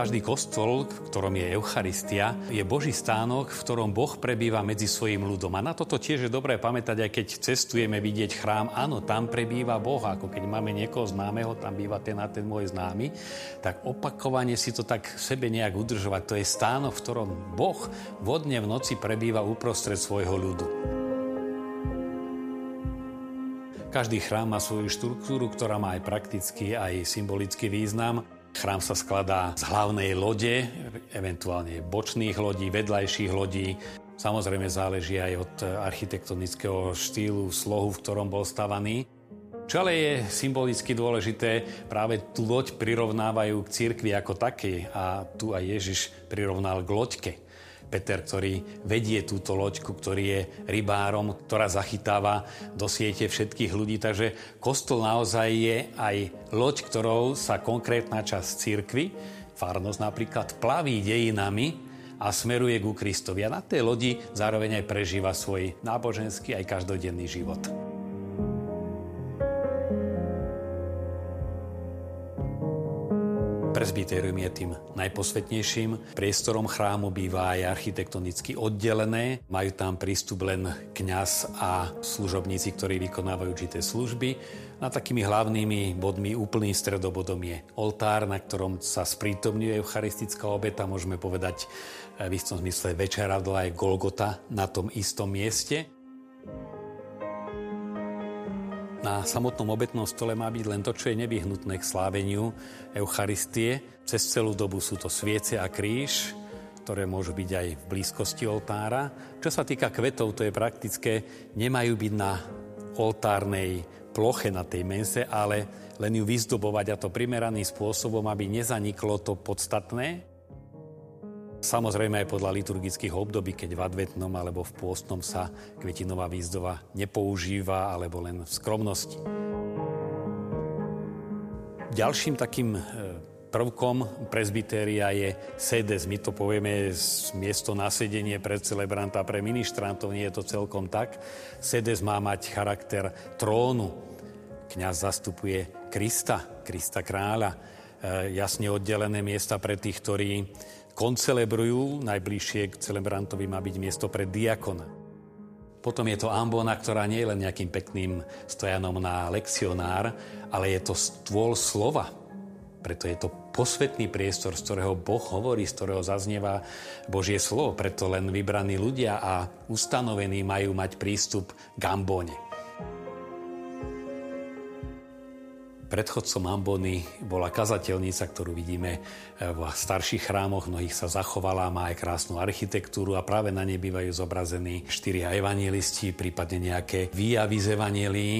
Každý kostol, v ktorom je Eucharistia, je Boží stánok, v ktorom Boh prebýva medzi svojim ľudom. A na toto tiež je dobré pamätať, aj keď cestujeme vidieť chrám. Áno, tam prebýva Boh, ako keď máme niekoho známeho, tam býva ten a ten môj známy. Tak opakovane si to tak sebe nejak udržovať. To je stánok, v ktorom Boh vodne v noci prebýva uprostred svojho ľudu. Každý chrám má svoju štruktúru, ktorá má aj praktický, aj symbolický význam. Chrám sa skladá z hlavnej lode, eventuálne bočných lodí, vedľajších lodí. Samozrejme záleží aj od architektonického štýlu, slohu, v ktorom bol stavaný. Čo ale je symbolicky dôležité, práve tú loď prirovnávajú k cirkvi ako takej a tu aj Ježiš prirovnal k loďke. Peter, ktorý vedie túto loďku, ktorý je rybárom, ktorá zachytáva do siete všetkých ľudí. Takže kostol naozaj je aj loď, ktorou sa konkrétna časť církvy, farnosť napríklad, plaví dejinami a smeruje ku Kristovi. A na tej lodi zároveň aj prežíva svoj náboženský aj každodenný život. Presbyterium je tým najposvetnejším. Priestorom chrámu býva aj architektonicky oddelené. Majú tam prístup len kňaz a služobníci, ktorí vykonávajú určité služby. A takými hlavnými bodmi, úplným stredobodom je oltár, na ktorom sa sprítomňuje eucharistická obeta, môžeme povedať eh, v istom zmysle večeradla aj Golgota na tom istom mieste. Na samotnom obetnom stole má byť len to, čo je nevyhnutné k sláveniu Eucharistie. Cez celú dobu sú to sviece a kríž, ktoré môžu byť aj v blízkosti oltára. Čo sa týka kvetov, to je praktické, nemajú byť na oltárnej ploche na tej mense, ale len ju vyzdobovať a to primeraným spôsobom, aby nezaniklo to podstatné, Samozrejme aj podľa liturgických období, keď v adventnom alebo v pôstnom sa kvetinová výzdova nepoužíva alebo len v skromnosti. Ďalším takým e, prvkom presbytéria je sedes. My to povieme miesto nasedenie pre celebranta, pre ministrantov, nie je to celkom tak. Sedes má mať charakter trónu. Kňaz zastupuje Krista, Krista kráľa. E, jasne oddelené miesta pre tých, ktorí koncelebrujú, najbližšie k celebrantovi má byť miesto pre diakona. Potom je to ambona, ktorá nie je len nejakým pekným stojanom na lekcionár, ale je to stôl slova. Preto je to posvetný priestor, z ktorého Boh hovorí, z ktorého zaznieva Božie slovo. Preto len vybraní ľudia a ustanovení majú mať prístup k ambone. Predchodcom Ambony bola kazateľnica, ktorú vidíme eh, v starších chrámoch, mnohých sa zachovala, má aj krásnu architektúru a práve na nej bývajú zobrazení štyria evangelisti, prípadne nejaké výjavy z evangelí.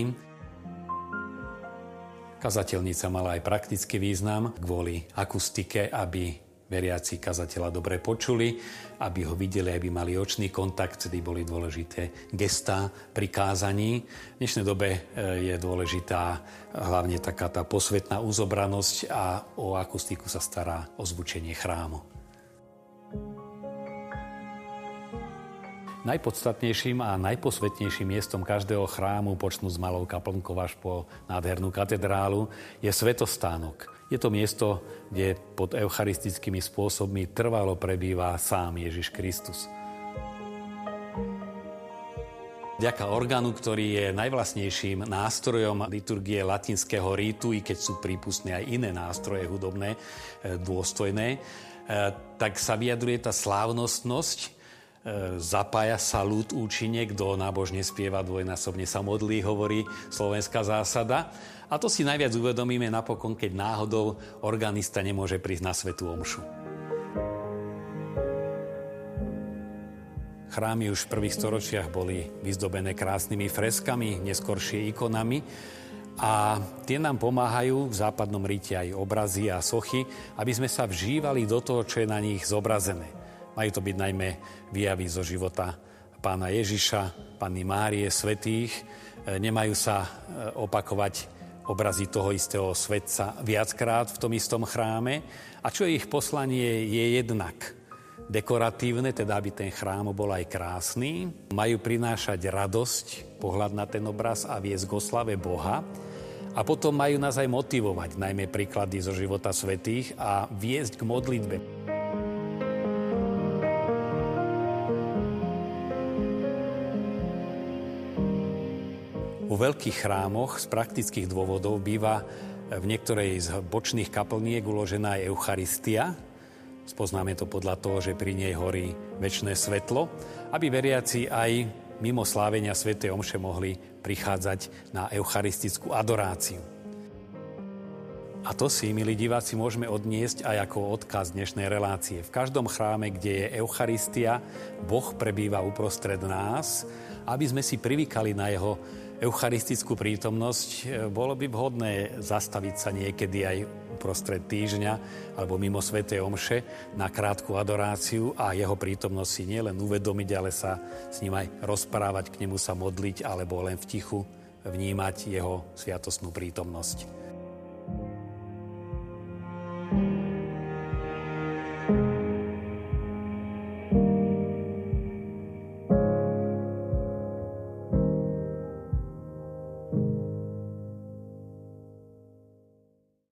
Kazateľnica mala aj praktický význam kvôli akustike, aby veriaci kazateľa dobre počuli, aby ho videli, aby mali očný kontakt, kedy boli dôležité gestá pri kázaní. V dnešnej dobe e, je dôležitá hlavne taká tá posvetná uzobranosť a o akustiku sa stará o zvučenie chrámu. Najpodstatnejším a najposvetnejším miestom každého chrámu, počnú s malou kaplnkou až po nádhernú katedrálu, je svetostánok. Je to miesto, kde pod eucharistickými spôsobmi trvalo prebýva sám Ježiš Kristus. Vďaka orgánu, ktorý je najvlastnejším nástrojom liturgie latinského rítu, i keď sú prípustné aj iné nástroje hudobné, e, dôstojné, e, tak sa vyjadruje tá slávnostnosť zapája sa ľud účinne, kto nábožne spieva dvojnásobne sa modlí, hovorí slovenská zásada. A to si najviac uvedomíme napokon, keď náhodou organista nemôže prísť na svetú omšu. Chrámy už v prvých storočiach boli vyzdobené krásnymi freskami, neskoršie ikonami a tie nám pomáhajú v západnom ríte aj obrazy a sochy, aby sme sa vžívali do toho, čo je na nich zobrazené. Majú to byť najmä výjavy zo života pána Ježiša, Panny Márie, svetých. E, nemajú sa e, opakovať obrazy toho istého svetca viackrát v tom istom chráme. A čo je ich poslanie, je jednak dekoratívne, teda aby ten chrám bol aj krásny. Majú prinášať radosť, pohľad na ten obraz a viesť k oslave Boha. A potom majú nás aj motivovať, najmä príklady zo života svetých a viesť k modlitbe. Vo veľkých chrámoch z praktických dôvodov býva v niektorej z bočných kaplniek uložená aj Eucharistia. Spoznáme to podľa toho, že pri nej horí väčšie svetlo, aby veriaci aj mimo slávenia Sv. Omše mohli prichádzať na eucharistickú adoráciu. A to si, milí diváci, môžeme odniesť aj ako odkaz dnešnej relácie. V každom chráme, kde je Eucharistia, Boh prebýva uprostred nás, aby sme si privykali na jeho eucharistickú prítomnosť, bolo by vhodné zastaviť sa niekedy aj uprostred týždňa alebo mimo Sv. Omše na krátku adoráciu a jeho prítomnosť si nielen uvedomiť, ale sa s ním aj rozprávať, k nemu sa modliť alebo len v tichu vnímať jeho sviatosnú prítomnosť.